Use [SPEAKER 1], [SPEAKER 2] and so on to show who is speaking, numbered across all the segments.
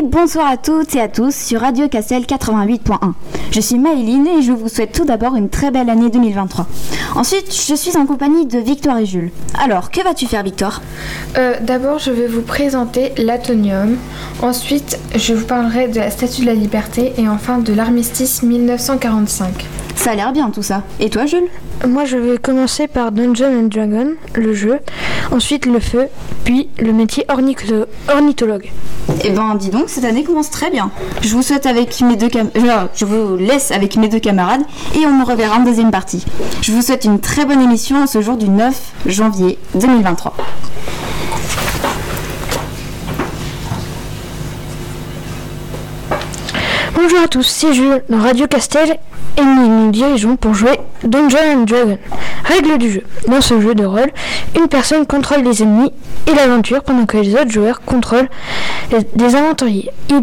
[SPEAKER 1] Et bonsoir à toutes et à tous sur Radio Castel 88.1. Je suis Maëline et je vous souhaite tout d'abord une très belle année 2023. Ensuite, je suis en compagnie de Victoire et Jules. Alors, que vas-tu faire Victoire?
[SPEAKER 2] Euh, D'abord, je vais vous présenter l'atonium. Ensuite, je vous parlerai de la Statue de la Liberté et enfin de l'armistice 1945.
[SPEAKER 1] Ça a l'air bien tout ça. Et toi Jules?
[SPEAKER 2] Moi, je vais commencer par Dungeon Dragon, le jeu, ensuite le feu, puis le métier ornitho- ornithologue.
[SPEAKER 1] Eh ben dis donc, cette année commence très bien. Je vous souhaite avec mes deux euh, je vous laisse avec mes deux camarades et on me reverra en deuxième partie. Je vous souhaite une très bonne émission en ce jour du 9 janvier 2023.
[SPEAKER 2] Bonjour à tous, c'est Jules dans Radio Castel et nous nous dirigeons pour jouer Dungeon Dragon. Règle du jeu. Dans ce jeu de rôle, une personne contrôle les ennemis et l'aventure pendant que les autres joueurs contrôlent des aventuriers. Ils,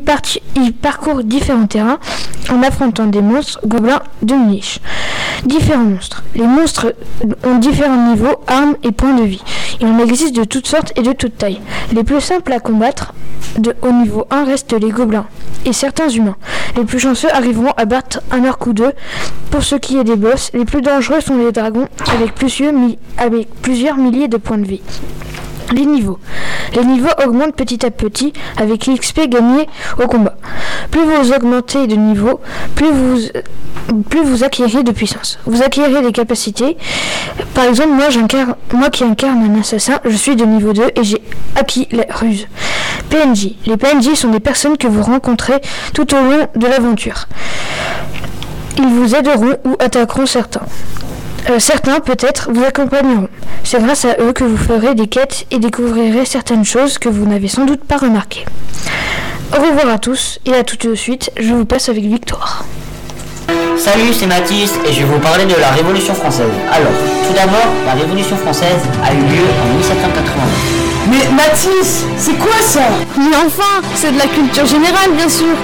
[SPEAKER 2] ils parcourent différents terrains en affrontant des monstres, gobelins, demi-niches. Différents monstres. Les monstres ont différents niveaux, armes et points de vie. Il en existe de toutes sortes et de toutes tailles. Les plus simples à combattre de, au niveau 1 restent les gobelins et certains humains. Les plus chanceux arriveront à battre un arc ou deux. Pour ce qui est des boss, les plus dangereux sont les dragons avec plusieurs, avec plusieurs milliers de points de vie. Les niveaux. Les niveaux augmentent petit à petit avec l'XP gagné au combat. Plus vous augmentez de niveau, plus vous, plus de puissance. Vous acquérez des capacités. Par exemple, moi qui incarne un assassin, je suis de niveau 2 et j'ai acquis la ruse. PNJ. Les PNJ sont des personnes que vous rencontrez tout au long de l'aventure. Ils vous aideront ou attaqueront certains. Euh, certains, peut-être, vous accompagneront. C'est grâce à eux que vous ferez des quêtes et découvrirez certaines choses que vous n'avez sans doute pas remarquées. Au revoir à tous et à tout de suite, je vous passe avec Victoire.
[SPEAKER 3] Salut, c'est Mathis et je vais vous parler de la Révolution française. Alors, tout d'abord, la Révolution française a eu lieu en 1789.
[SPEAKER 4] Mais Mathis, c'est quoi ça?
[SPEAKER 5] Mais enfin, c'est de la culture générale, bien sûr.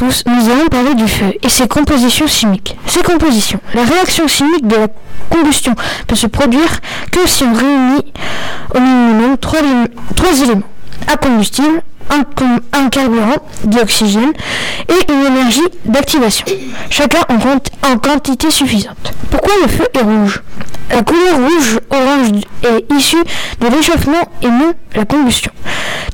[SPEAKER 2] Nous allons parler du feu et ses compositions chimiques. Ces compositions. La réaction chimique de la combustion peut se produire que si on réunit au minimum trois, élé- trois éléments. Un combustible, un, un carburant, d'oxygène et une énergie d'activation. Chacun en, en quantité suffisante. Pourquoi le feu est rouge? La couleur est issue de l'échauffement et non la combustion.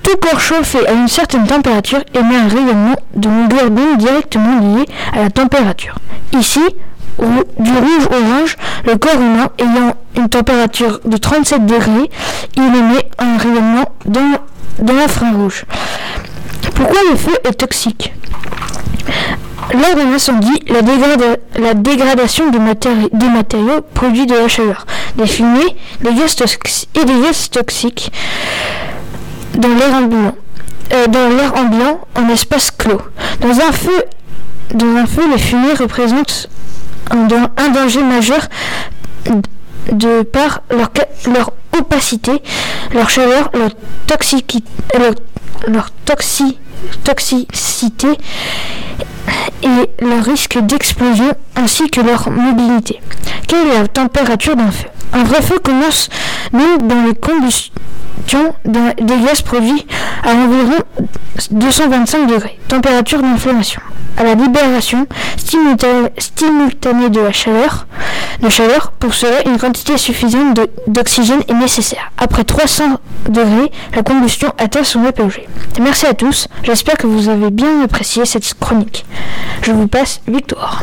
[SPEAKER 2] Tout corps chauffé à une certaine température émet un rayonnement de longueur d'onde directement lié à la température. Ici, du rouge-orange, le corps humain ayant une température de 37 degrés, il émet un rayonnement dans, dans l'infrarouge. Pourquoi le feu est toxique? Lors d'un incendie, la, dégrada- la dégradation des, matéri- des matériaux produit de la chaleur, des fumées des gaz et des gaz toxiques dans l'air ambiant, euh, dans ambiant en espace clos. Dans un feu, les fumées représentent un, dan- un danger majeur de par leur, opacité, leur chaleur, leur, leur, leur toxi- toxicité et leur risque d'explosion ainsi que leur mobilité. Quelle est la température d'un feu? Un vrai feu commence donc dans les des gaz produits à environ 225 degrés, température d'inflammation. À la libération simulta- simultanée de la chaleur, de chaleur, pour cela, une quantité suffisante d'oxygène est nécessaire. Après 300 degrés, la combustion atteint son apogée. Merci à tous, j'espère que vous avez bien apprécié cette chronique. Je vous passe Victoire.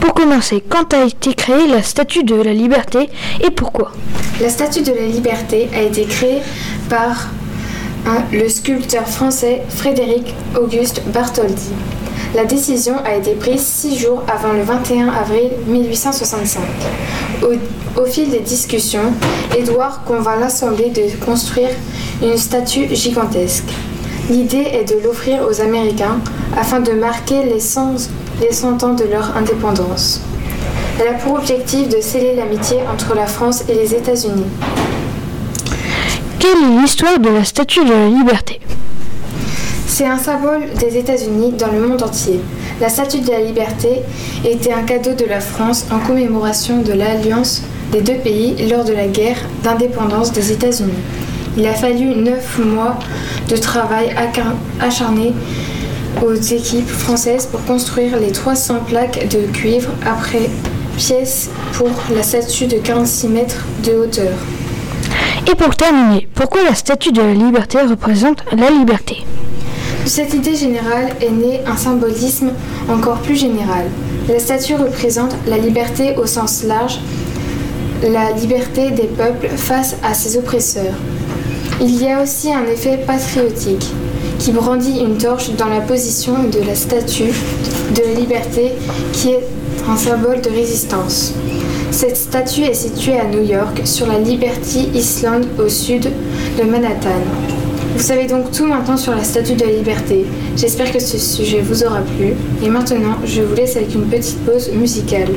[SPEAKER 2] Pour commencer, quand a été créée la statue de la liberté et pourquoi?
[SPEAKER 6] La statue de la liberté a été créée par le sculpteur français Frédéric Auguste Bartholdi. La décision a été prise six jours avant le 21 avril 1865. Au, au fil des discussions, Édouard convainc l'Assemblée de construire une statue gigantesque. L'idée est de l'offrir aux Américains afin de marquer les 100, les 100 ans de leur indépendance. Elle a pour objectif de sceller l'amitié entre la France et les États-Unis.
[SPEAKER 2] Quelle est l'histoire de la statue de la liberté?
[SPEAKER 6] C'est un symbole des États-Unis dans le monde entier. La Statue de la Liberté était un cadeau de la France en commémoration de l'alliance des deux pays lors de la guerre d'indépendance des États-Unis. Il a fallu neuf mois de travail acharné aux équipes françaises pour construire les 300 plaques de cuivre après pièce pour la statue de 46 mètres de hauteur.
[SPEAKER 2] Et pour terminer, pourquoi la statue de la liberté représente la liberté?
[SPEAKER 6] De cette idée générale est né un symbolisme encore plus général. La statue représente la liberté au sens large, la liberté des peuples face à ses oppresseurs. Il y a aussi un effet patriotique qui brandit une torche dans la position de la statue de la liberté qui est un symbole de résistance. Cette statue est située à New York sur la Liberty Island au sud de Manhattan. Vous savez donc tout maintenant sur la Statue de la Liberté. J'espère que ce sujet vous aura plu. Et maintenant, je vous laisse avec une petite pause musicale.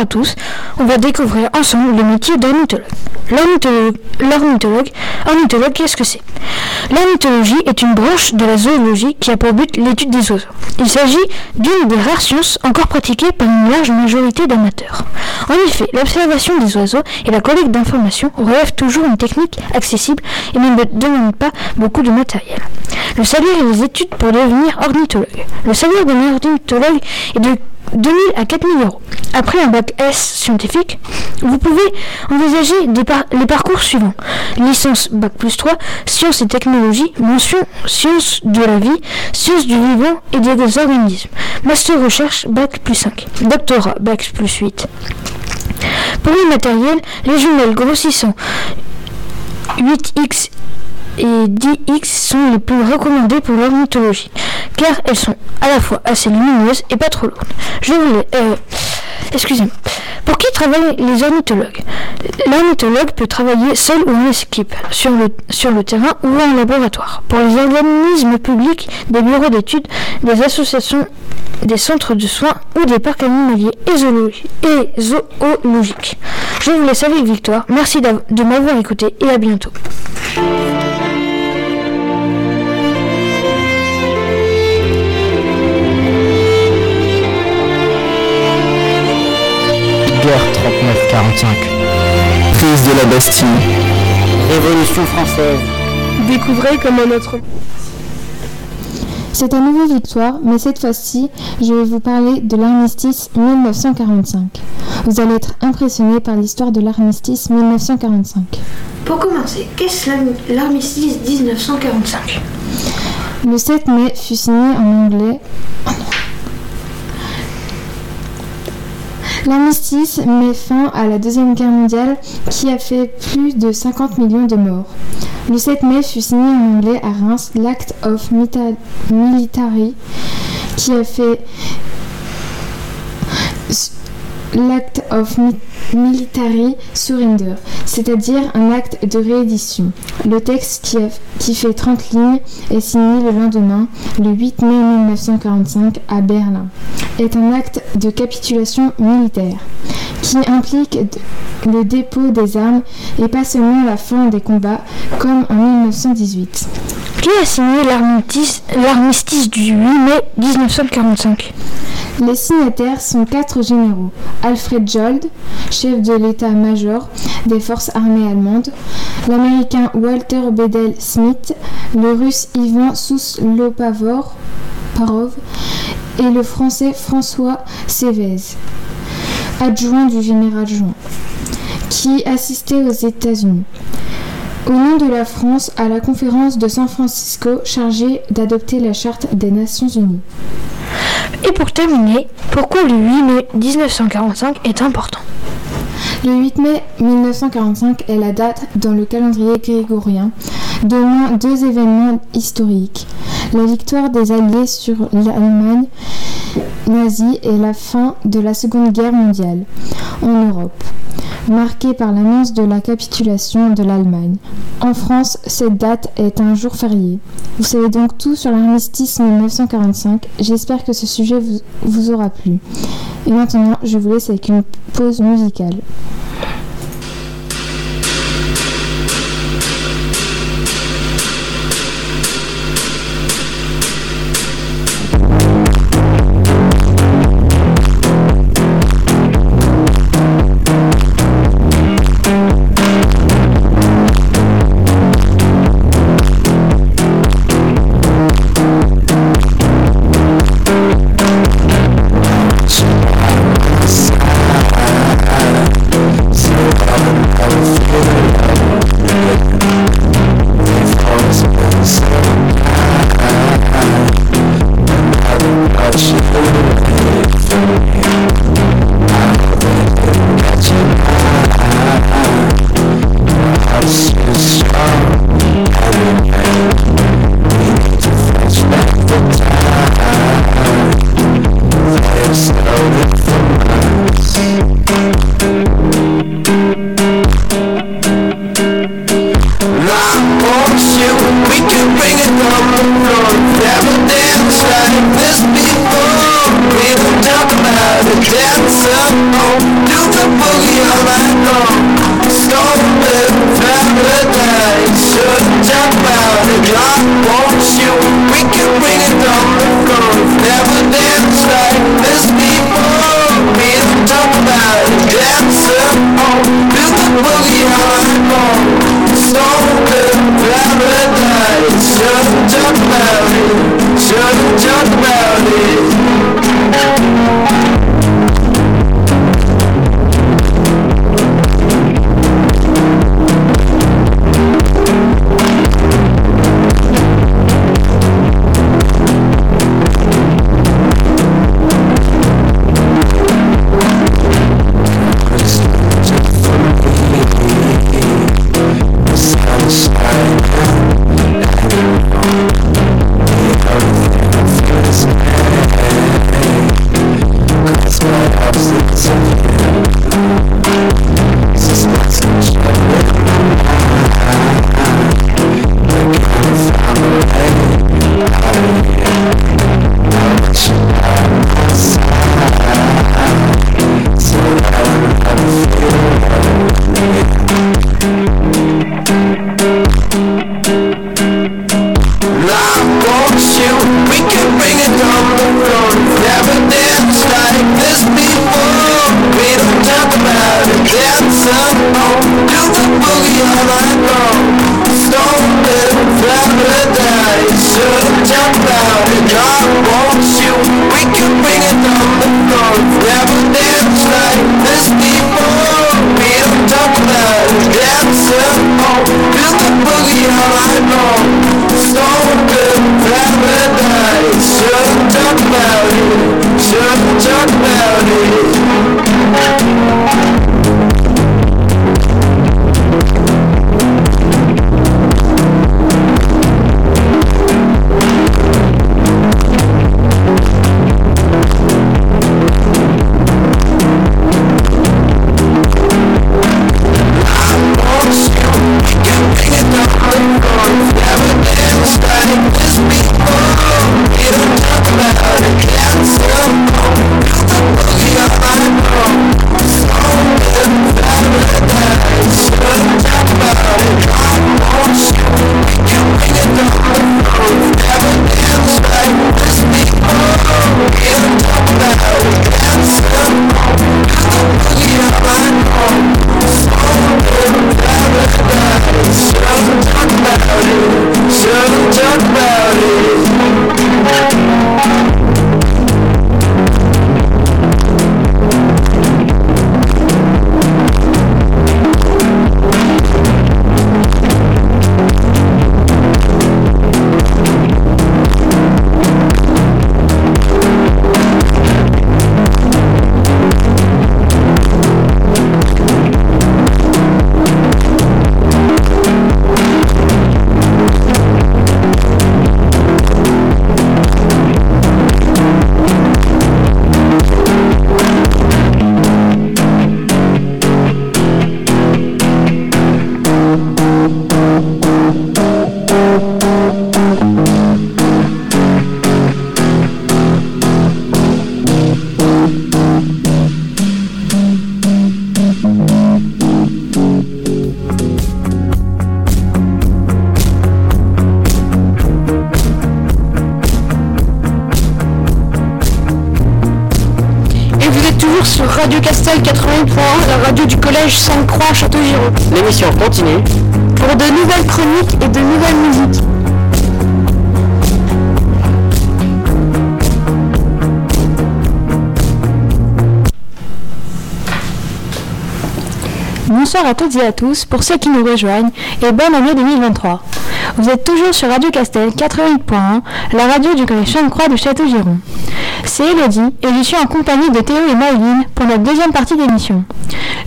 [SPEAKER 2] À tous. On va découvrir ensemble le métier d'ornithologue. L'ornithologue, l'ornithologue, ornithologue, qu'est-ce que c'est? L'ornithologie est une branche de la zoologie qui a pour but l'étude des oiseaux. Il s'agit d'une des rares sciences encore pratiquées par une large majorité d'amateurs. En effet, l'observation des oiseaux et la collecte d'informations relèvent toujours une technique accessible et ne demande pas beaucoup de matériel. Le salaire et les études pour devenir ornithologue. Le salaire d'un ornithologue est de 2000 à 4000 euros. Après un bac S scientifique, vous pouvez envisager les parcours suivants. Licence bac plus 3, sciences et technologies, mention sciences de la vie, sciences du vivant et des organismes. Master recherche bac plus 5. Doctorat bac plus 8. Pour le matériel, les jumelles grossissant 8x et 10x sont les plus recommandées pour l'ornithologie, car elles sont à la fois assez lumineuses et pas trop lourdes. Je voulais... Euh, Excusez-moi. Pour qui travaillent les ornithologues? L'ornithologue peut travailler seul ou en équipe, sur le, terrain ou en laboratoire. Pour les organismes publics, des bureaux d'études, des associations, des centres de soins ou des parcs animaliers et zoologi- et zoologiques. Je vous laisse avec Victoire. Merci de m'avoir écouté et à bientôt.
[SPEAKER 7] Guerre 39-45.
[SPEAKER 8] Prise de la Bastille.
[SPEAKER 3] Révolution française.
[SPEAKER 9] Découvrez comment notre
[SPEAKER 6] C'est à nouveau Victoire, mais cette fois-ci, je vais vous parler de l'armistice 1945. Vous allez être impressionné par l'histoire de l'armistice 1945.
[SPEAKER 2] Pour commencer, qu'est-ce l'armistice 1945
[SPEAKER 6] Le 7 mai fut signé en anglais. L'armistice met fin à la Deuxième Guerre mondiale qui a fait plus de 50 millions de morts. Le 7 mai fut signé en anglais à Reims l'Act of Military qui a fait l'Act of Mi- Military Surrender, c'est-à-dire un acte de réédition. Le texte qui, qui fait 30 lignes est signé le lendemain, le 8 mai 1945, à Berlin. Est un acte de capitulation militaire qui implique le dépôt des armes et pas seulement la fin des combats comme en 1918.
[SPEAKER 2] Qui a signé l'armistice du 8 mai 1945
[SPEAKER 6] Les signataires sont quatre généraux. Alfred Jold, chef de l'état-major des forces armées allemandes, l'américain Walter Bedell Smith, le russe Ivan Souslopavor Parov et le français François Sévez, adjoint du général Jean, qui assistait aux États-Unis. Au nom de la France à la conférence de San Francisco chargée d'adopter la charte des Nations Unies.
[SPEAKER 2] Et pour terminer, pourquoi le 8 mai 1945 est important?
[SPEAKER 6] Le 8 mai 1945 est la date dans le calendrier grégorien d'au moins deux événements historiques. La victoire des Alliés sur l'Allemagne nazie et la fin de la Seconde Guerre mondiale en Europe, marquée par l'annonce de la capitulation de l'Allemagne. En France, cette date est un jour férié. Vous savez donc tout sur l'armistice 1945. J'espère que ce sujet vous, vous aura plu. Et maintenant, je vous laisse avec une pause musicale.
[SPEAKER 10] Talk about it.
[SPEAKER 2] Radio Castel 88.1, la radio du collège Sainte-Croix Château-Giraud.
[SPEAKER 3] L'émission continue.
[SPEAKER 2] Pour de nouvelles chroniques et de nouvelles musiques. Bonsoir à toutes et à tous pour ceux qui nous rejoignent et bonne année 2023. Vous êtes toujours sur Radio Castel 88.1, la radio du collège Sainte-Croix de Château-Giron. C'est Elodie et je suis en compagnie de Théo et Maëline pour notre deuxième partie d'émission.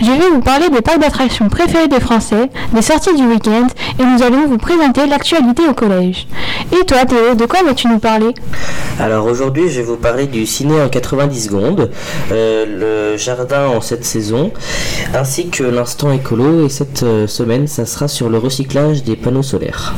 [SPEAKER 2] Je vais vous parler des parcs d'attractions préférés des Français, des sorties du week-end et nous allons vous présenter l'actualité au collège. Et toi Théo, de quoi vas-tu nous parler?
[SPEAKER 11] Alors aujourd'hui, je vais vous parler du ciné en 90 secondes, euh, le jardin en cette saison, ainsi que l'instant écolo. Et cette euh, semaine, ça sera sur le recyclage des panneaux solaires.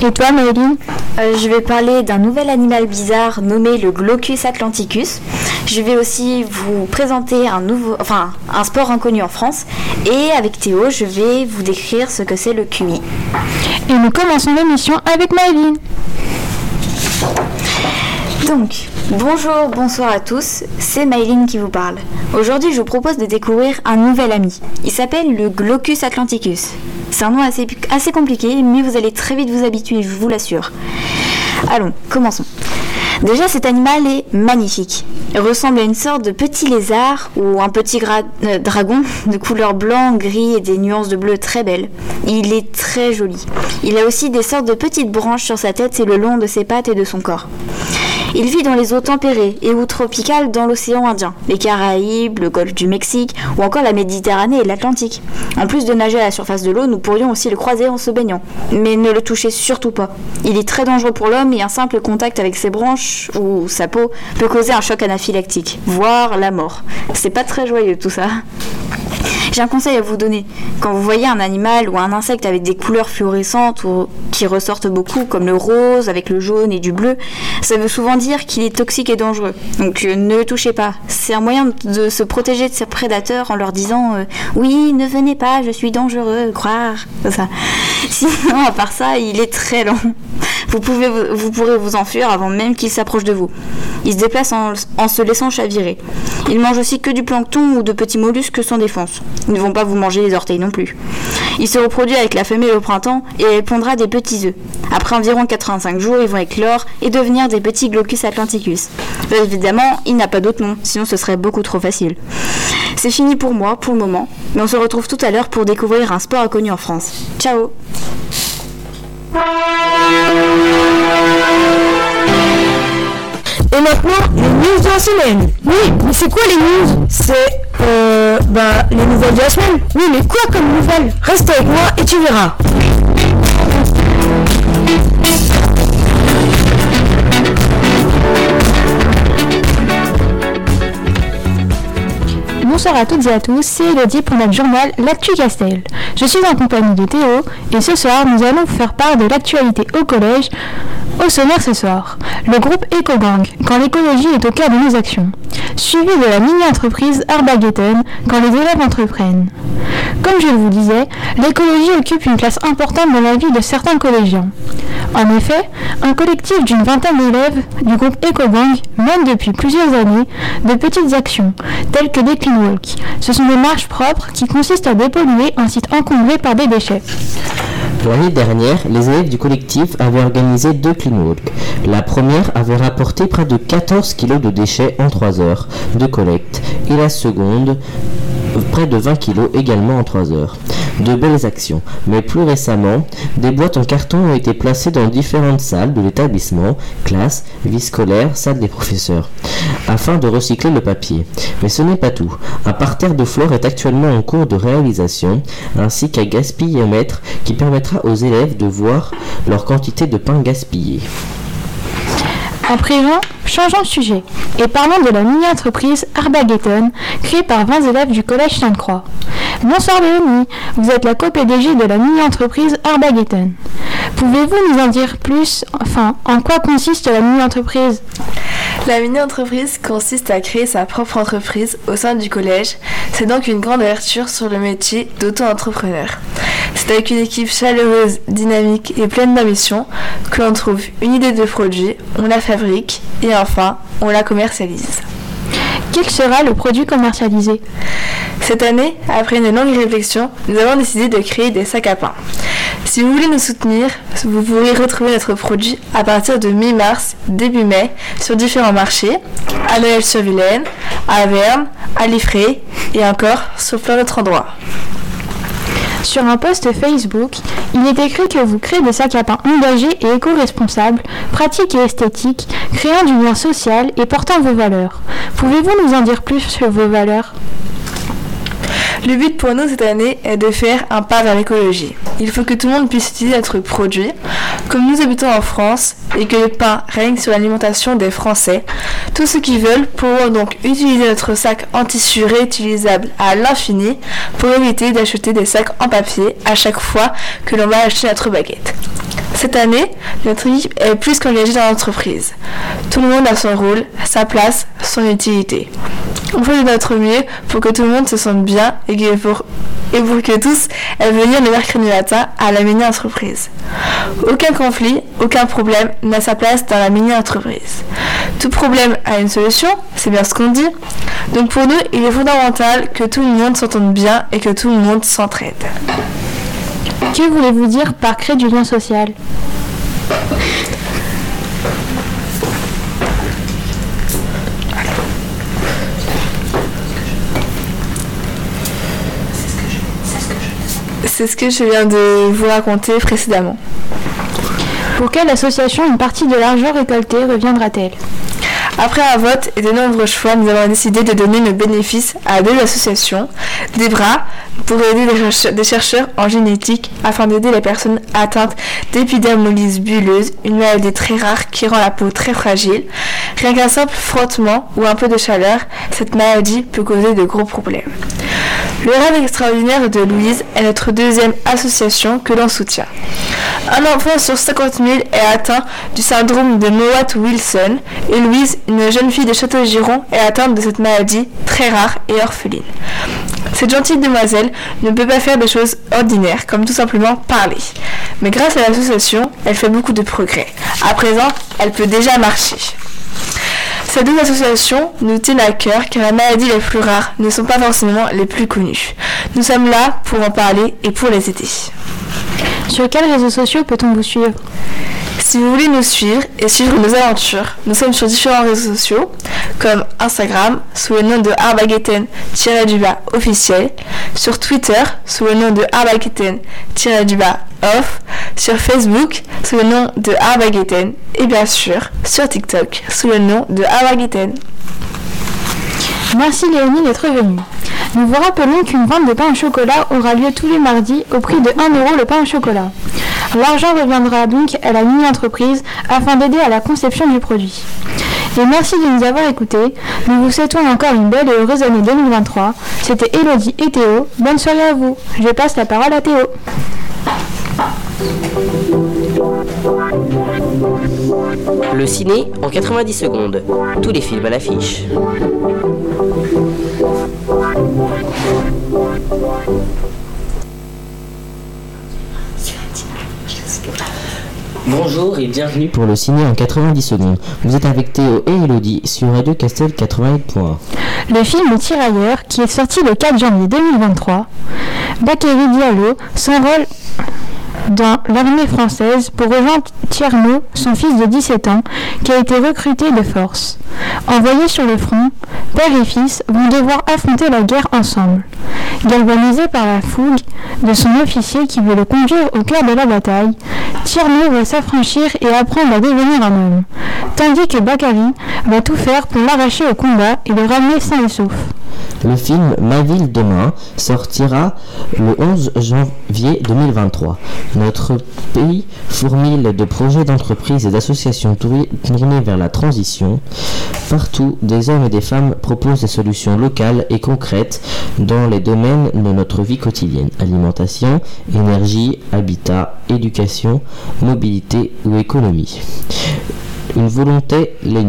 [SPEAKER 2] Et toi, Maëline
[SPEAKER 1] Euh, Je vais parler d'un nouvel animal bizarre nommé le Glaucus atlanticus. Je vais aussi vous présenter un nouveau, enfin, un sport inconnu en France. Et avec Théo, je vais vous décrire ce que c'est le QI.
[SPEAKER 2] Et nous commençons l'émission avec Maëline.
[SPEAKER 1] Donc, bonjour, bonsoir à tous, c'est Maïline qui vous parle. Aujourd'hui, je vous propose de découvrir un nouvel ami. Il s'appelle le Glaucus atlanticus. C'est un nom assez, compliqué, mais vous allez très vite vous habituer, je vous l'assure. Allons, commençons. Déjà, cet animal est magnifique. Il ressemble à une sorte de petit lézard ou un petit euh, dragon de couleur blanc, gris et des nuances de bleu très belles. Il est très joli. Il a aussi des sortes de petites branches sur sa tête et le long de ses pattes et de son corps. Il vit dans les eaux tempérées et ou tropicales dans l'océan Indien, les Caraïbes, le golfe du Mexique ou encore la Méditerranée et l'Atlantique. En plus de nager à la surface de l'eau, nous pourrions aussi le croiser en se baignant. Mais ne le touchez surtout pas. Il est très dangereux pour l'homme et un simple contact avec ses branches ou sa peau peut causer un choc anaphylactique, voire la mort. C'est pas très joyeux tout ça. J'ai un conseil à vous donner. Quand vous voyez un animal ou un insecte avec des couleurs fluorescentes ou qui ressortent beaucoup, comme le rose avec le jaune et du bleu, ça veut souvent dire qu'il est toxique et dangereux. Donc euh, ne le touchez pas. C'est un moyen de se protéger de ses prédateurs en leur disant euh, oui, ne venez pas, je suis dangereux, croire. Ça. Sinon, à part ça, il est très lent. Vous, pouvez, vous pourrez vous enfuir avant même qu'il s'approche de vous. Il se déplace en, en se laissant chavirer. Il mange aussi que du plancton ou de petits mollusques sans défense. Ils ne vont pas vous manger les orteils non plus. Il se reproduit avec la femelle au printemps et pondra des petits œufs. Après environ 85 jours, ils vont éclore et devenir des petits Glaucus atlanticus. Évidemment, il n'a pas d'autre nom, sinon ce serait beaucoup trop facile. C'est fini pour moi, pour le moment, mais on se retrouve tout à l'heure pour découvrir un sport inconnu en France. Ciao
[SPEAKER 4] Et maintenant, les news de la semaine. Oui, mais c'est quoi les news? C'est, euh, bah, les nouvelles de la semaine. Oui, mais quoi comme nouvelles? Reste avec moi et tu verras.
[SPEAKER 2] Bonsoir à toutes et à tous, c'est Elodie pour notre journal L'Actu Castel. Je suis en compagnie de Théo et ce soir nous allons vous faire part de l'actualité au collège. Au sommaire ce soir, le groupe EcoGang, quand l'écologie est au cœur de nos actions. Suivi de la mini-entreprise Arbageton, quand les élèves entreprennent. Comme je vous disais, l'écologie occupe une place importante dans la vie de certains collégiens. En effet, un collectif d'une vingtaine d'élèves du groupe EcoGang mène depuis plusieurs années de petites actions, telles que des clean walk. Ce sont des marches propres qui consistent à dépolluer un site encombré par des déchets.
[SPEAKER 11] L'année dernière, les élèves du collectif avaient organisé deux clean walk. La première avait rapporté près de 14 kg de déchets en 3 heures de collecte et la seconde près de 20 kg également en 3 heures. De belles actions, mais plus récemment, des boîtes en carton ont été placées dans différentes salles de l'établissement, classes, vie scolaire, salle des professeurs, afin de recycler le papier. Mais ce n'est pas tout. Un parterre de fleurs est actuellement en cours de réalisation, ainsi qu'un gaspilliomètre qui permettra aux élèves de voir leur quantité de pain gaspillé.
[SPEAKER 2] À présent, changeons de sujet et parlons de la mini-entreprise Arbageton, créée par 20 élèves du collège Sainte-Croix. Bonsoir Léonie, vous êtes la co-PDG de la mini-entreprise Arbageton. Pouvez-vous nous en dire plus Enfin, en quoi consiste la mini-entreprise?
[SPEAKER 9] La mini-entreprise consiste à créer sa propre entreprise au sein du collège. C'est donc une grande ouverture sur le métier d'auto-entrepreneur. C'est avec une équipe chaleureuse, dynamique et pleine d'ambition que l'on trouve une idée de produit, on la fabrique et enfin on la commercialise.
[SPEAKER 2] Quel sera le produit commercialisé
[SPEAKER 9] Cette année, après une longue réflexion, nous avons décidé de créer des sacs à pain. Si vous voulez nous soutenir, vous pourrez retrouver notre produit à partir de mi-mars, début mai, sur différents marchés, à Noël-sur-Vilaine, à Averne, à Liffré et encore sur plein d'autres endroits.
[SPEAKER 2] Sur un post Facebook, il est écrit que vous créez des sacs à pain engagés et éco-responsables, pratiques et esthétiques, créant du lien social et portant vos valeurs. Pouvez-vous nous en dire plus sur vos valeurs?
[SPEAKER 9] Le but pour nous cette année est de faire un pas vers l'écologie. Il faut que tout le monde puisse utiliser notre produit. Comme nous habitons en France et que le pain règne sur l'alimentation des Français, tous ceux qui veulent pourront donc utiliser notre sac en tissu réutilisable à l'infini pour éviter d'acheter des sacs en papier à chaque fois que l'on va acheter notre baguette. Cette année, notre équipe est plus qu'engagée dans l'entreprise. Tout le monde a son rôle, sa place, son utilité. On fait de notre mieux pour que tout le monde se sente bien et pour que tous aient venir le mercredi matin à la mini-entreprise. Aucun conflit, aucun problème n'a sa place dans la mini-entreprise. Tout problème a une solution, c'est bien ce qu'on dit. Donc pour nous, il est fondamental que tout le monde s'entende bien et que tout le monde s'entraide.
[SPEAKER 2] Que voulez-vous dire par créer du lien social?
[SPEAKER 9] C'est ce que je viens de vous raconter précédemment.
[SPEAKER 2] Pour quelle association une partie de l'argent récolté reviendra-t-elle?
[SPEAKER 9] Après un vote et de nombreux choix, nous avons décidé de donner nos bénéfices à deux associations, des bras pour aider des chercheurs, en génétique afin d'aider les personnes atteintes d'épidermolyse bulleuse, une maladie très rare qui rend la peau très fragile. Rien qu'un simple frottement ou un peu de chaleur, cette maladie peut causer de gros problèmes. Le rêve extraordinaire de Louise est notre deuxième association que l'on soutient. Un enfant sur 50 000 est atteint du syndrome de Mowat-Wilson et Louise, une jeune fille de Château-Giron, est atteinte de cette maladie très rare et orpheline. Cette gentille demoiselle ne peut pas faire des choses ordinaires comme tout simplement parler. Mais grâce à l'association, elle fait beaucoup de progrès. À présent, elle peut déjà marcher. Ces deux associations nous tiennent à cœur car les maladies les plus rares ne sont pas forcément les plus connues. Nous sommes là pour en parler et pour les aider.
[SPEAKER 2] Sur quels réseaux sociaux peut-on vous suivre?
[SPEAKER 9] Si vous voulez nous suivre et suivre nos aventures, nous sommes sur différents réseaux sociaux comme Instagram sous le nom de arbagueten-du-bas officiel, sur Twitter sous le nom de arbagueten-du-bas off, sur Facebook sous le nom de arbagueten et bien sûr sur TikTok sous le nom de arbagueten.
[SPEAKER 2] Merci Léonie d'être venue. Nous vous rappelons qu'une vente de pain au chocolat aura lieu tous les mardis au prix de 1 euro le pain au chocolat. L'argent reviendra donc à la mini-entreprise afin d'aider à la conception du produit. Et merci de nous avoir écoutés. Nous vous souhaitons encore une belle et heureuse année 2023. C'était Elodie et Théo. Bonne soirée à vous. Je passe la parole à Théo.
[SPEAKER 11] Le ciné en 90 secondes. Tous les films à l'affiche. Bonjour et bienvenue pour le ciné en 90 secondes. Vous êtes avec Théo et Elodie sur Radio Castel 88.1.
[SPEAKER 2] Le film Tirailleurs, qui est sorti le 4 janvier 2023, Bakary Diallo s'enrôle dans l'armée française pour rejoindre Tierno, son fils de 17 ans, qui a été recruté de force. Envoyés sur le front, père et fils vont devoir affronter la guerre ensemble. Galvanisé par la fougue de son officier qui veut le conduire au cœur de la bataille, Tierno va s'affranchir et apprendre à devenir un homme, tandis que Bakary va tout faire pour l'arracher au combat et le ramener sain et sauf.
[SPEAKER 11] Le film Ma ville demain sortira le 11 janvier 2023. Notre pays fourmille de projets d'entreprises et d'associations tournées vers la transition. Partout, des hommes et des femmes proposent des solutions locales et concrètes dans les domaines de notre vie quotidienne. Alimentation, énergie, habitat, éducation, mobilité ou économie. Une volonté, les.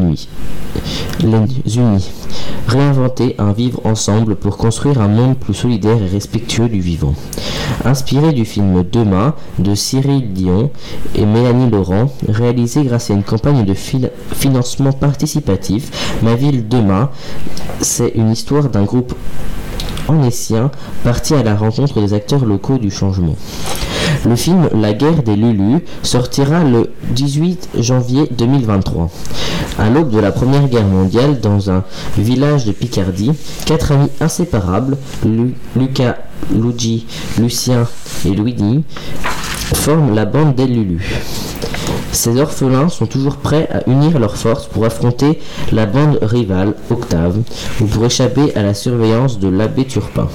[SPEAKER 11] Les unis. Réinventer un vivre ensemble pour construire un monde plus solidaire et respectueux du vivant. Inspiré du film Demain de Cyril Dion et Mélanie Laurent, réalisé grâce à une campagne de financement participatif, Ma ville demain, c'est une histoire d'un groupe ancien parti à la rencontre des acteurs locaux du changement. Le film La guerre des Lulus sortira le 18 janvier 2023. À l'aube de la Première Guerre mondiale, dans un village de Picardie, quatre amis inséparables, Lu- Lucas, Luigi, Lucien et Louis forment la bande des Lulus. Ces orphelins sont toujours prêts à unir leurs forces pour affronter la bande rivale, Octave, ou pour échapper à la surveillance de l'abbé Turpin.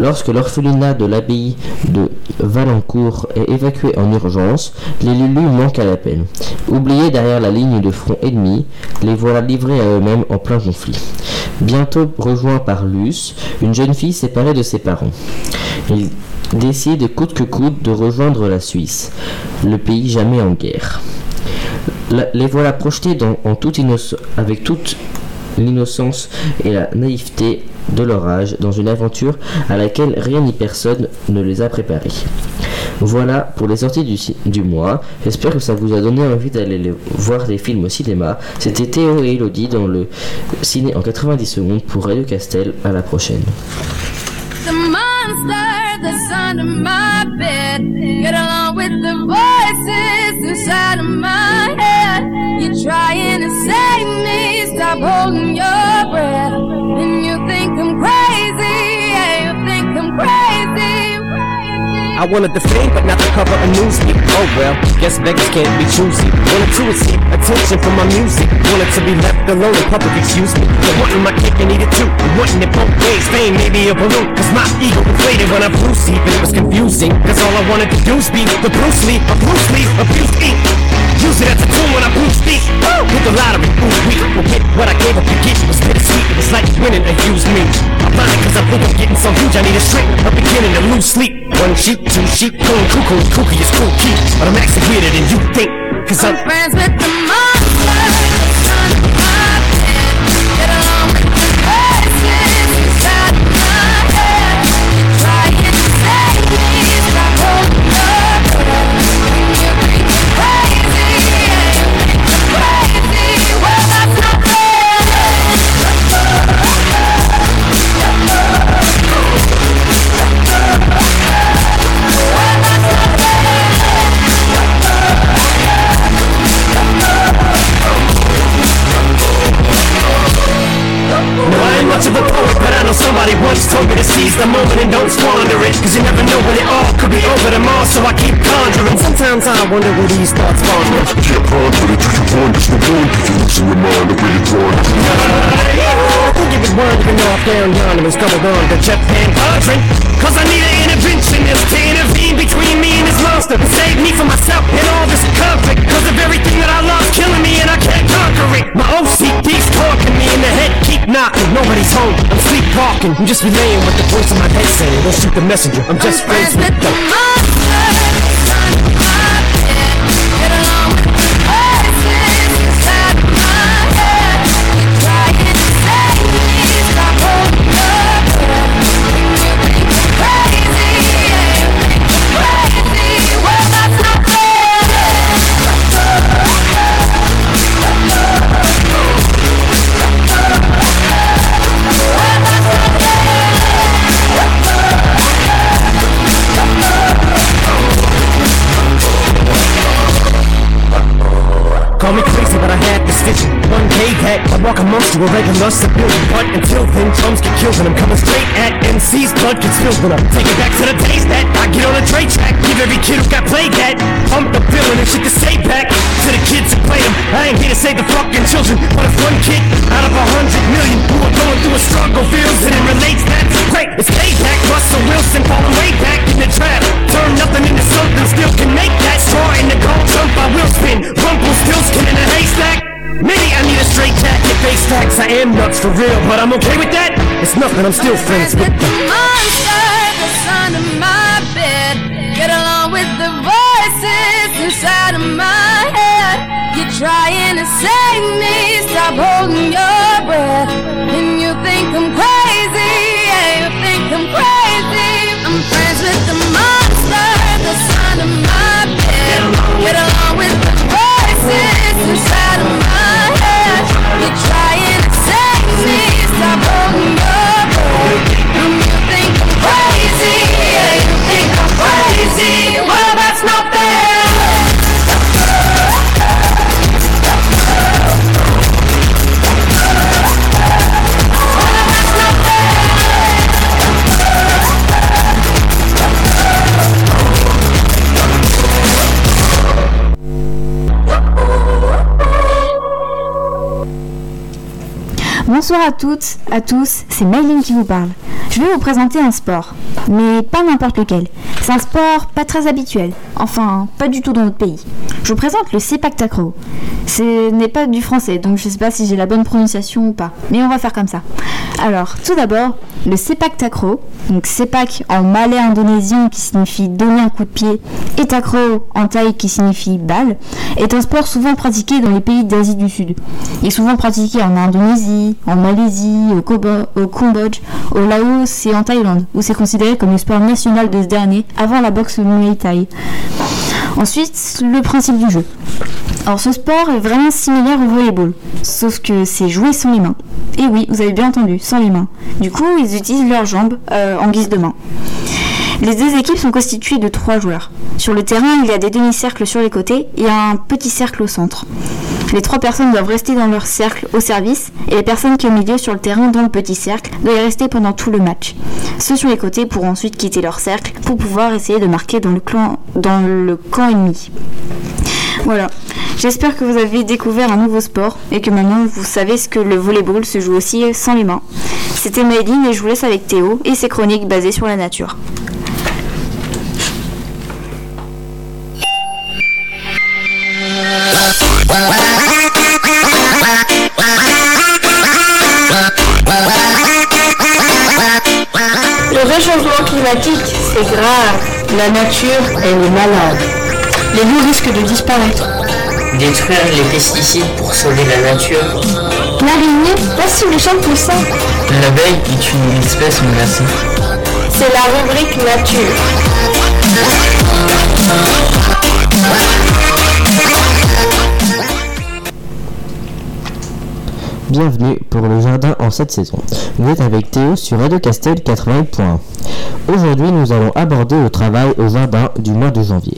[SPEAKER 11] Lorsque l'orphelinat de l'abbaye de Valencourt est évacué en urgence, les Lulus manquent à l'appel. Oubliés derrière la ligne de front ennemie, les voilà livrés à eux-mêmes en plein conflit. Bientôt rejoints par Luce, une jeune fille séparée de ses parents. Il décide coûte que coûte de rejoindre la Suisse, le pays jamais en guerre. Les voilà projetés en toute avec toute l'innocence et la naïveté de leur âge dans une aventure à laquelle rien ni personne ne les a préparés. Voilà pour les sorties du, mois. J'espère que ça vous a donné envie d'aller voir des films au cinéma. C'était Théo et Elodie dans le ciné en 90 secondes pour Radio Castel. À la prochaine.
[SPEAKER 12] That's under my bed. Get along with the voices inside of my head. You're trying to save me, stop holding your breath.
[SPEAKER 13] I wanted the fame, but not the cover of Newsweek. Oh well, guess beggars can't be choosy. Wanted to receive attention from my music. Wanted to be left alone in public, excuse me. But wanting my cake and eat it too. And wanting it both ways, fame, maybe a balloon. Cause my ego inflated when I flew see, but it was confusing. Cause all I wanted to do was be the Bruce Lee, a Bruce Lee, abuse ink. Use it as a tool when I boost deep. Hit the lottery, ooh, we will get what I gave up to get. It was bittersweet, it was like winning a used me. I'm blind cause I think I'm getting so huge, I need a straight up beginning to lose sleep. One sheep, two sheep, going cuckoo, kooky is cool key. But I'm actually weirder than you think. Cause I'm
[SPEAKER 12] friends with the monster
[SPEAKER 13] all over tomorrow, so I keep conjuring. Sometimes I wonder where these thoughts spawn from.
[SPEAKER 14] Can't ponder it, do you wonder? No wonder you losing your mind the way you're
[SPEAKER 13] It word even though I'm down yonder and stumbled on the Japan quadrant? Cause I need an interventionist to intervene between me and this monster. Save me from myself and all this conflict. Cause of everything that I love killing me and I can't conquer it. My OCD's talking me in the head, keep knocking. Nobody's home, I'm sleepwalking. I'm just relaying what the voice in my head saying. Don't shoot the messenger, I'm just friends with the
[SPEAKER 12] monster
[SPEAKER 13] amongst you, a regular civilian. But until then, drums get killed and I'm coming straight at MC's blood gets spilled when I take it back to the days that I get on a Dre track. Give every kid who got played that I'm the feeling and shit to say back to the kids who played them. I ain't here to save the fucking children, but if one kid out of a hundred million who are going through a struggle feels it and relates, that's great. It's payback. Russell Wilson falling way back in the trap. Turn nothing into something, still can make that straw in the gold jump. I will spin. Rumple still skin in a haystack. Maybe I need a straight jacket, face tax. I am nuts for real, but I'm okay with that. It's nothing, I'm still friends with the
[SPEAKER 12] monster that's under my bed. Get along with the voices inside of my head. You're trying to save me, stop holding your
[SPEAKER 1] Bonsoir à toutes, à tous, c'est Maylin qui vous parle. Je vais vous présenter un sport, mais pas n'importe lequel. C'est un sport pas très habituel. Enfin, pas du tout dans notre pays. Je vous présente le Sepak Takraw. Ce n'est pas du français, donc je sais pas si j'ai la bonne prononciation ou pas. Mais on va faire comme ça. Alors, tout d'abord, le Sepak Takraw, donc Sepak en malais indonésien qui signifie donner un coup de pied, et Takraw en thaï qui signifie balle, est un sport souvent pratiqué dans les pays d'Asie du Sud. Il est souvent pratiqué en Indonésie, en Malaisie, au, au Cambodge, au Laos et en Thaïlande, où c'est considéré comme le sport national de ce dernier avant la boxe Muay Thai. Ensuite, le principe du jeu. Alors ce sport est vraiment similaire au volleyball, sauf que c'est joué sans les mains. Et oui, vous avez bien entendu, sans les mains. Du coup, ils utilisent leurs jambes euh, en guise de main. Les deux équipes sont constituées de trois joueurs. Sur le terrain, il y a des demi-cercles sur les côtés et un petit cercle au centre. Les trois personnes doivent rester dans leur cercle au service et les personnes qui au milieu sur le terrain dans le petit cercle doivent y rester pendant tout le match. Ceux sur les côtés pourront ensuite quitter leur cercle pour pouvoir essayer de marquer dans le, clan, dans le camp ennemi. Voilà. J'espère que vous avez découvert un nouveau sport et que maintenant vous savez ce que le volleyball se joue aussi sans les mains. C'était Maëline et je vous laisse avec Théo et ses chroniques basées sur la nature.
[SPEAKER 4] La nature, elle est malade. Les loups risquent de disparaître.
[SPEAKER 3] Détruire les pesticides pour sauver la nature.
[SPEAKER 4] L'araignée, voici le champ poussant.
[SPEAKER 7] L'abeille est une espèce menacée.
[SPEAKER 4] C'est la rubrique nature.
[SPEAKER 11] Bienvenue pour le jardin en cette saison. Vous êtes avec Théo sur Radio Castel 80.1. Aujourd'hui, nous allons aborder le travail au jardin du mois de janvier.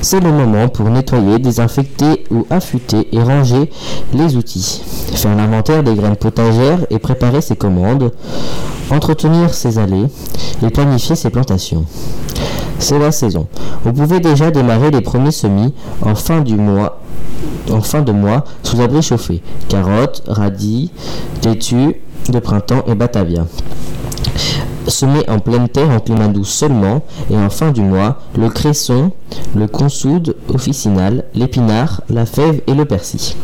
[SPEAKER 11] C'est le moment pour nettoyer, désinfecter ou affûter et ranger les outils, faire l'inventaire des graines potagères et préparer ses commandes, entretenir ses allées et planifier ses plantations. C'est la saison. Vous pouvez déjà démarrer les premiers semis en fin de mois sous abri chauffé. Carottes, radis, laitues de printemps et batavia. Semé en pleine terre en climat doux seulement, et en fin du mois, le cresson, le consoude officinal, l'épinard, la fève et le persil.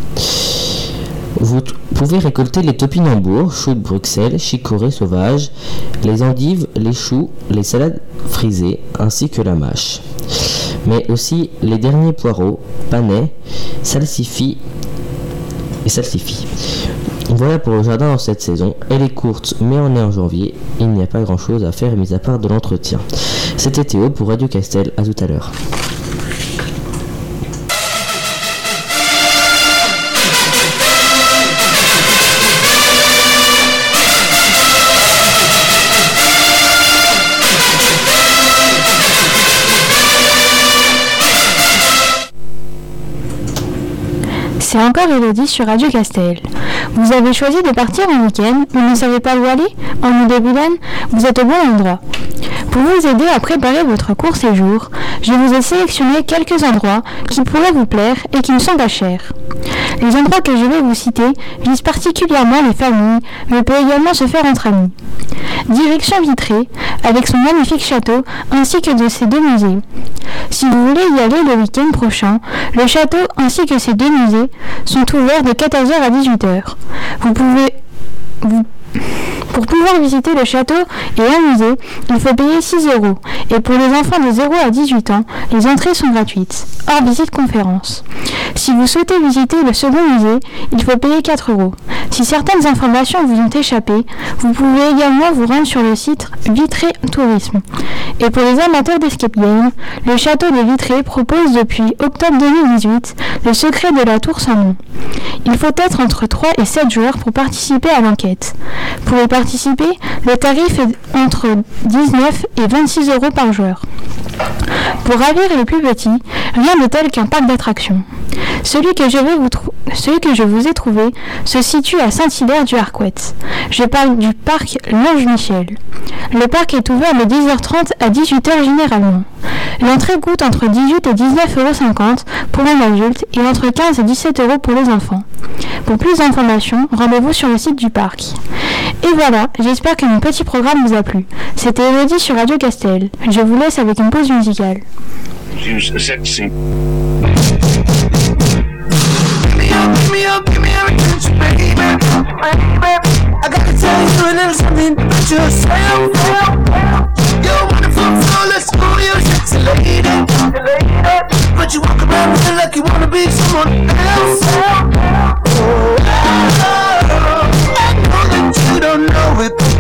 [SPEAKER 11] Vous pouvez récolter les topinambours, choux de Bruxelles, chicorées sauvages, les endives, les choux, les salades frisées, ainsi que la mâche. Mais aussi les derniers poireaux, panais, salsifis et salsifis. Voilà pour le jardin en cette saison. Elle est courte, mais on est en janvier. Il n'y a pas grand chose à faire, mis à part de l'entretien. C'était Théo pour Radio Castel. À tout à l'heure.
[SPEAKER 2] C'est encore Elodie sur Radio Castel. Vous avez choisi de partir en week-end, mais ne savez pas où aller? En début d'année Vous êtes au bon endroit. Pour vous aider à préparer votre court séjour, je vous ai sélectionné quelques endroits qui pourraient vous plaire et qui ne sont pas chers. Les endroits que je vais vous citer visent particulièrement les familles, mais peut également se faire entre amis. Direction Vitré, avec son magnifique château ainsi que de ses deux musées. Si vous voulez y aller le week-end prochain, le château ainsi que ses deux musées sont ouverts de 14h à 18h. Vous pouvez... Pour pouvoir visiter le château et un musée, il faut payer 6 euros. Et pour les enfants de 0 à 18 ans, les entrées sont gratuites, hors visite conférence. Si vous souhaitez visiter le second musée, il faut payer 4 euros. Si certaines informations vous ont échappé, vous pouvez également vous rendre sur le site Vitré Tourisme. Et pour les amateurs d'escape game, le château de Vitré propose depuis octobre 2018 le secret de la tour sans nom. Il faut être entre 3 et 7 joueurs pour participer à l'enquête. Le tarif est entre 19 et 26 euros par joueur. Pour ravir les plus petits, rien de tel qu'un parc d'attractions. Celui que, je vous ai trouvé se situe à Saint-Hilaire du Harcouët. Je parle du parc L'Ange Michel. Le parc est ouvert de 10h30 à 18h généralement. L'entrée coûte entre 18 et 19,50 euros pour un adulte et entre 15 et 17 euros pour les enfants. Pour plus d'informations, rendez-vous sur le site du parc. Et voilà, j'espère que mon petit programme vous a plu. C'était Elodie sur Radio Castel. Je vous laisse avec une pause musicale.
[SPEAKER 10] oh. But you walk around like you wanna be someone else. Oh,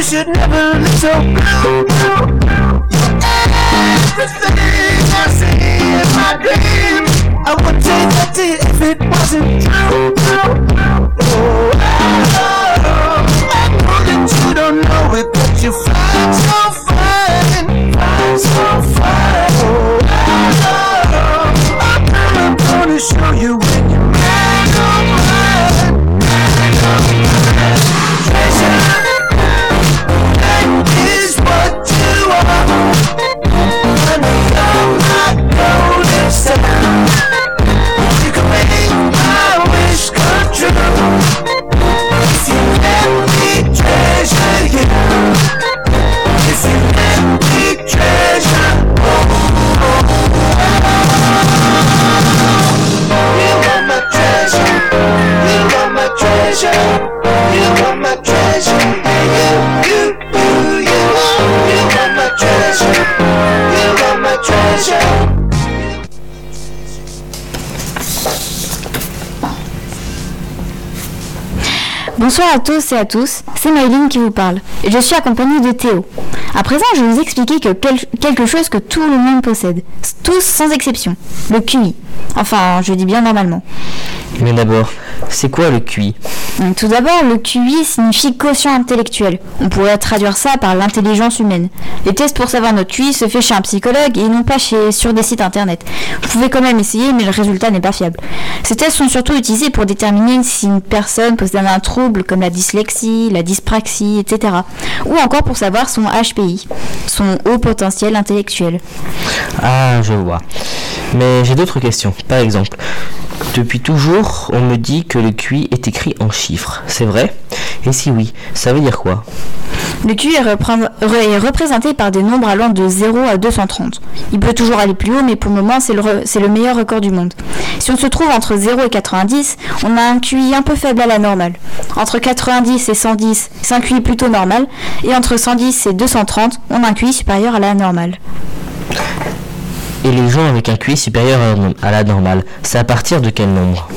[SPEAKER 10] you should never look so blue. Everything I see in my dreams, I would take that if it wasn't true.
[SPEAKER 1] Bonsoir à tous et à tous, c'est Maëline qui vous parle, et je suis accompagnée de Théo. À présent, je vais vous expliquer que quel- quelque chose que tout le monde possède, tous sans exception, le QI. Enfin, je dis bien normalement.
[SPEAKER 11] Mais d'abord, c'est quoi le QI?
[SPEAKER 1] Tout d'abord, le QI signifie quotient intellectuel. On pourrait traduire ça par l'intelligence humaine. Les tests pour savoir notre QI se fait chez un psychologue et non pas sur des sites internet. Vous pouvez quand même essayer, mais le résultat n'est pas fiable. Ces tests sont surtout utilisés pour déterminer si une personne possède un trouble comme la dyslexie, la dyspraxie, etc. Ou encore pour savoir son HPI, son haut potentiel intellectuel.
[SPEAKER 11] Ah, je vois. Mais j'ai d'autres questions. Par exemple, depuis toujours, on me dit que le QI est écrit en chiffres. C'est vrai? Et si oui, ça veut dire quoi?
[SPEAKER 1] Le QI est, représenté par des nombres allant de 0 à 230. Il peut toujours aller plus haut, mais pour le moment, c'est le, re- c'est le meilleur record du monde. Si on se trouve entre 0 et 90, on a un QI un peu faible à la normale. Entre 90 et 110, c'est un QI plutôt normal. Et entre 110 et 230, on a un QI supérieur à la normale.
[SPEAKER 11] Et les gens avec un QI supérieur à- la normale, c'est à partir de quel nombre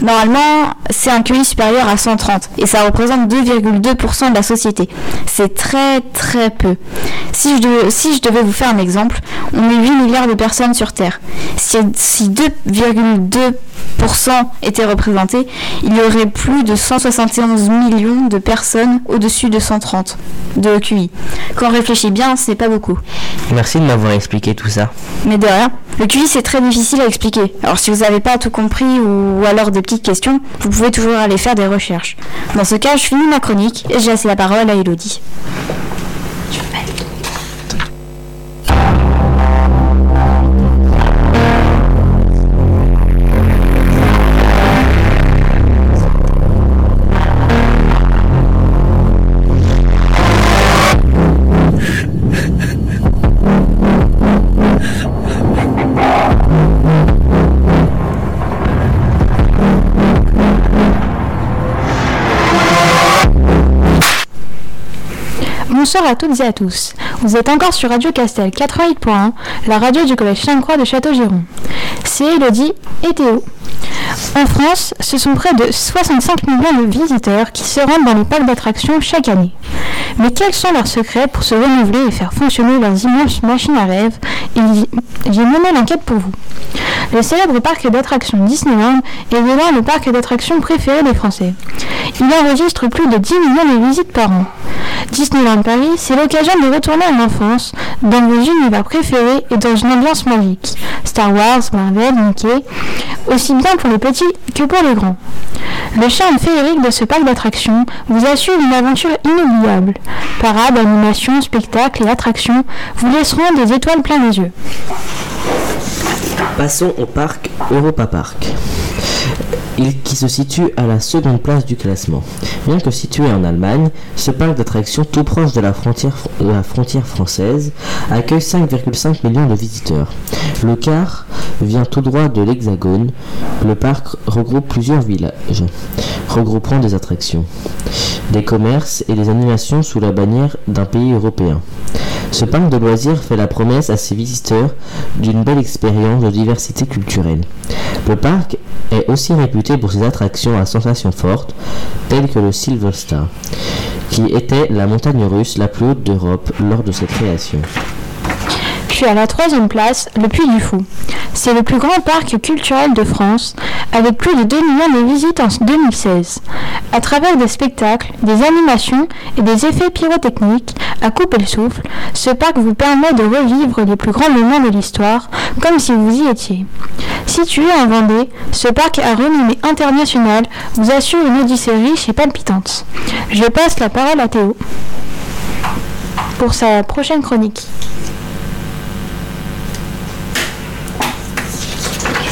[SPEAKER 1] Normalement, c'est un QI supérieur à 130 et ça représente 2,2% de la société. C'est très très peu. Si je, devais, si je devais vous faire un exemple, on est 8 milliards de personnes sur Terre. Si, si 2,2% étaient représentés, il y aurait plus de 171 millions de personnes au-dessus de 130 de QI. Quand on réfléchit bien, c'est pas beaucoup.
[SPEAKER 11] Merci de m'avoir expliqué tout ça.
[SPEAKER 1] Mais de rien. Le QI, c'est très difficile à expliquer. Alors, si vous n'avez pas tout compris ou alors des petites questions, vous pouvez toujours aller faire des recherches. Dans ce cas, je finis ma chronique et je laisse la parole à Elodie.
[SPEAKER 2] Bonsoir à toutes et à tous. Vous êtes encore sur Radio Castel 88.1, la radio du collège Sainte-Croix de Château-Giron. C'est Elodie et Théo. En France, ce sont près de 65 millions de visiteurs qui se rendent dans les parcs d'attractions chaque année. Mais quels sont leurs secrets pour se renouveler et faire fonctionner leurs immenses machines à rêve? J'ai mené l'enquête pour vous. Le célèbre parc d'attractions Disneyland est désormais le parc d'attractions préféré des Français. Il enregistre plus de 10 millions de visites par an. Disneyland Paris, c'est l'occasion de retourner à l'enfance, dans vos univers préférés et dans une ambiance magique. Star Wars, Marvel, Mickey, aussi bien pour les petits que pour les grands. Le charme féerique de ce parc d'attractions vous assure une aventure inoubliable. Parades, animations, spectacles et attractions vous laisseront des étoiles plein les yeux.
[SPEAKER 11] Passons au parc Europa Park. Qui se situe à la seconde place du classement. Bien que situé en Allemagne, ce parc d'attractions tout proche de la frontière, de la frontière française accueille 5,5 millions de visiteurs. Le quart vient tout droit de l'Hexagone. Le parc regroupe plusieurs villages, regroupant des attractions, des commerces et des animations sous la bannière d'un pays européen. Ce parc de loisirs fait la promesse à ses visiteurs d'une belle expérience de diversité culturelle. Le parc est aussi réputé pour ses attractions à sensations fortes, telles que le Silver Star, qui était la montagne russe la plus haute d'Europe lors de sa création.
[SPEAKER 2] À la troisième place, le Puy du Fou. C'est le plus grand parc culturel de France, avec plus de 2 millions de visites en 2016. À travers des spectacles, des animations et des effets pyrotechniques à couper le souffle, ce parc vous permet de revivre les plus grands moments de l'histoire, comme si vous y étiez. Situé en Vendée, ce parc à renommée internationale vous assure une odyssée riche et palpitante. Je passe la parole à Théo pour sa prochaine chronique.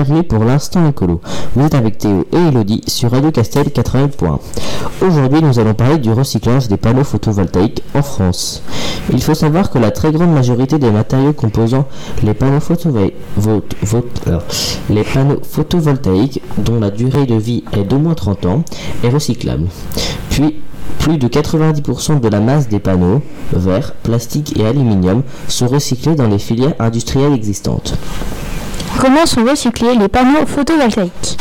[SPEAKER 11] Pour l'instant écolo. Vous êtes avec Théo et Elodie sur Radio Castel 80.1. Aujourd'hui, nous allons parler du recyclage des panneaux photovoltaïques en France. Il faut savoir que la très grande majorité des matériaux composant les panneaux, alors, les panneaux photovoltaïques, dont la durée de vie est d'au moins 30 ans, est recyclable. Puis, plus de 90% de la masse des panneaux, verre, plastique et aluminium, sont recyclés dans les filières industrielles existantes.
[SPEAKER 2] Comment sont recyclés les panneaux photovoltaïques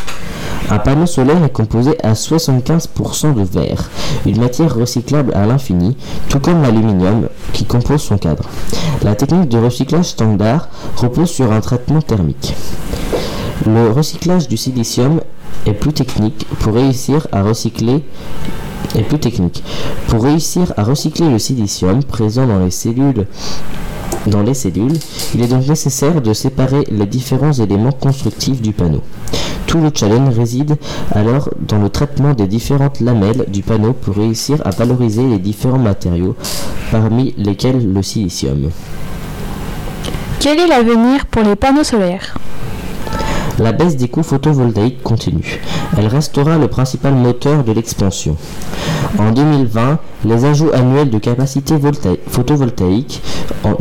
[SPEAKER 11] Un panneau solaire est composé à 75% de verre, une matière recyclable à l'infini, tout comme l'aluminium qui compose son cadre. La technique de recyclage standard repose sur un traitement thermique. Le recyclage du silicium est plus technique pour réussir à recycler est plus technique. Pour réussir à recycler le silicium présent dans les cellules dans les cellules, il est donc nécessaire de séparer les différents éléments constructifs du panneau. Tout le challenge réside alors dans le traitement des différentes lamelles du panneau pour réussir à valoriser les différents matériaux, parmi lesquels le silicium.
[SPEAKER 2] Quel est l'avenir pour les panneaux solaires?
[SPEAKER 11] La baisse des coûts photovoltaïques continue. Elle restera le principal moteur de l'expansion. En 2020, les ajouts annuels de capacité volta- photovoltaïque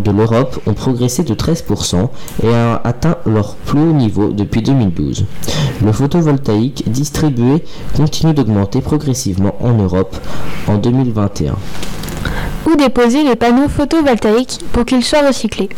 [SPEAKER 11] de l'Europe ont progressé de 13% et ont atteint leur plus haut niveau depuis 2012. Le photovoltaïque distribué continue d'augmenter progressivement en Europe en 2021.
[SPEAKER 2] Où déposer les panneaux photovoltaïques pour qu'ils soient recyclés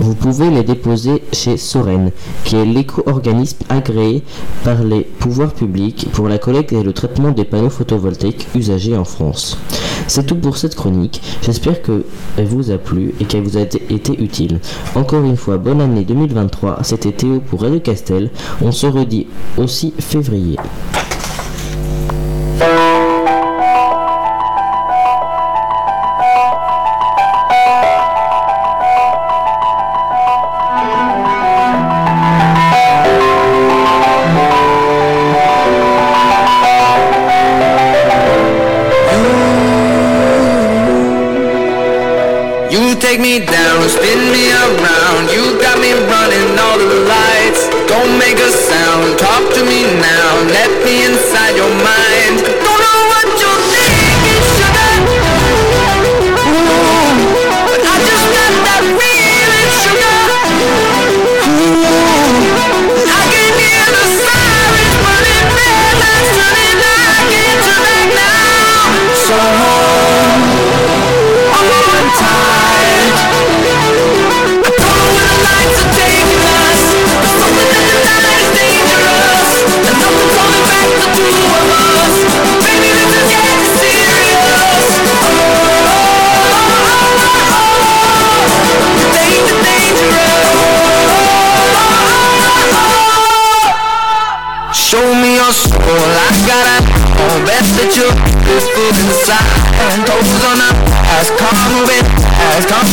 [SPEAKER 11] Vous pouvez les déposer chez Soren, qui est l'éco-organisme agréé par les pouvoirs publics pour la collecte et le traitement des panneaux photovoltaïques usagés en France. C'est tout pour cette chronique. J'espère qu'elle vous a plu et qu'elle vous a été, utile. Encore une fois, bonne année 2023. C'était Théo pour Radio Castel. On se redit aussi février.
[SPEAKER 15] Take me down, spin me Both on them ass, come moving, ass, come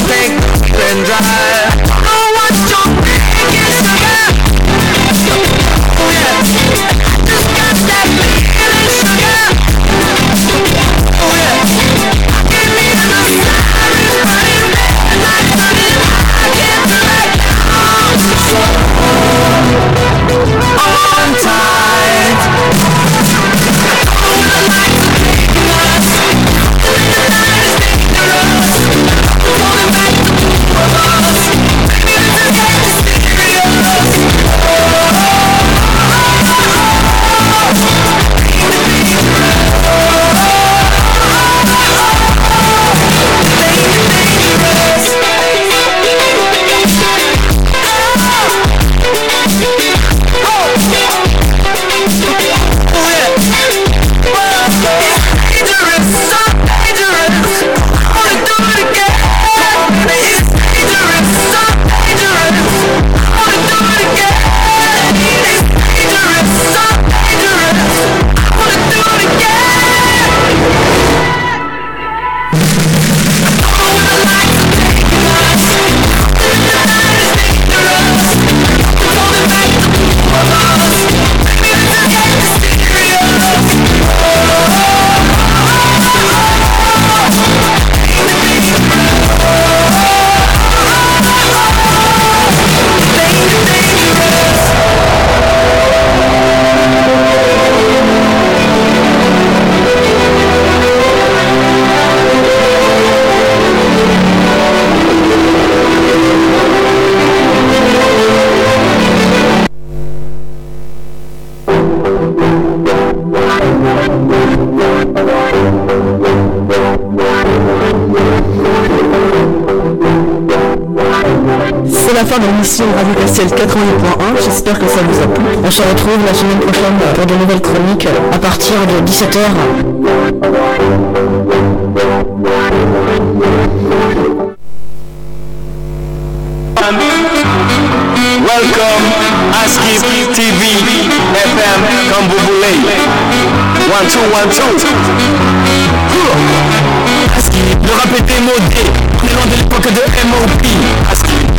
[SPEAKER 16] Castel 88.1, j'espère que ça vous a plu. On se retrouve la semaine prochaine pour de nouvelles chroniques à partir de 17h.
[SPEAKER 17] Welcome, Askip TV, FM. One, two, one, two. Le rap est démodé, de l'époque de MOP.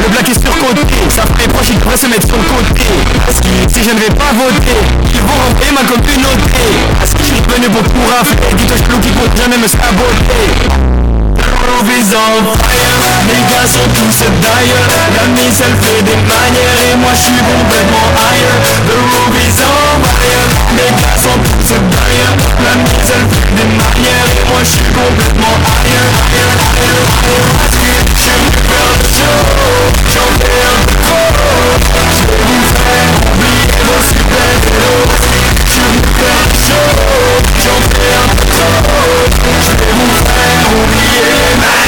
[SPEAKER 17] Le black est surcoté, ça fait proche, il devrait se mettre sur le côté. Aski, si je ne vais pas voter, ils vont remplir ma communauté. Aski, je suis venu pour tout rafler, dites je qui compte jamais me saboter. is on fire Les gars sont tous d'ailleurs. La mise elle fait des manières. Et moi je suis complètement ailleurs. The groove is on fire Les gars sont tous d'ailleurs. La mise elle fait des manières. Et moi je suis complètement Ailleurs, ailleurs, ailleurs Parce que Je vais vous faire vos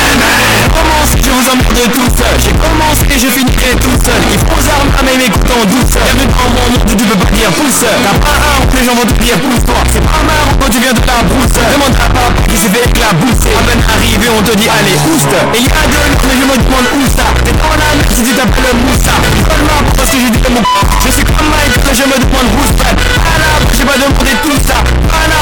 [SPEAKER 17] super héros Je vous emmerde tout seul J'ai commencé, je finirai tout seul Il faut aux armes à mes coups en douceur Bienvenue dans mon monde, tu peux pas dire pousseur T'as pas un, les gens vont te dire pousse-toi C'est pas marrant quand tu viens de la brousse Demande à papa qui s'est fait éclabousser À peine arrivé, on te dit allez, ouste Et il y a de l'eau, mais je me demande où ça T'es dans la mer si tu t'appelles Moussa Seulement parce que j'ai dit mon Je suis comme Mike, je me demande où ça. À la j'ai pas demandé tout ça. La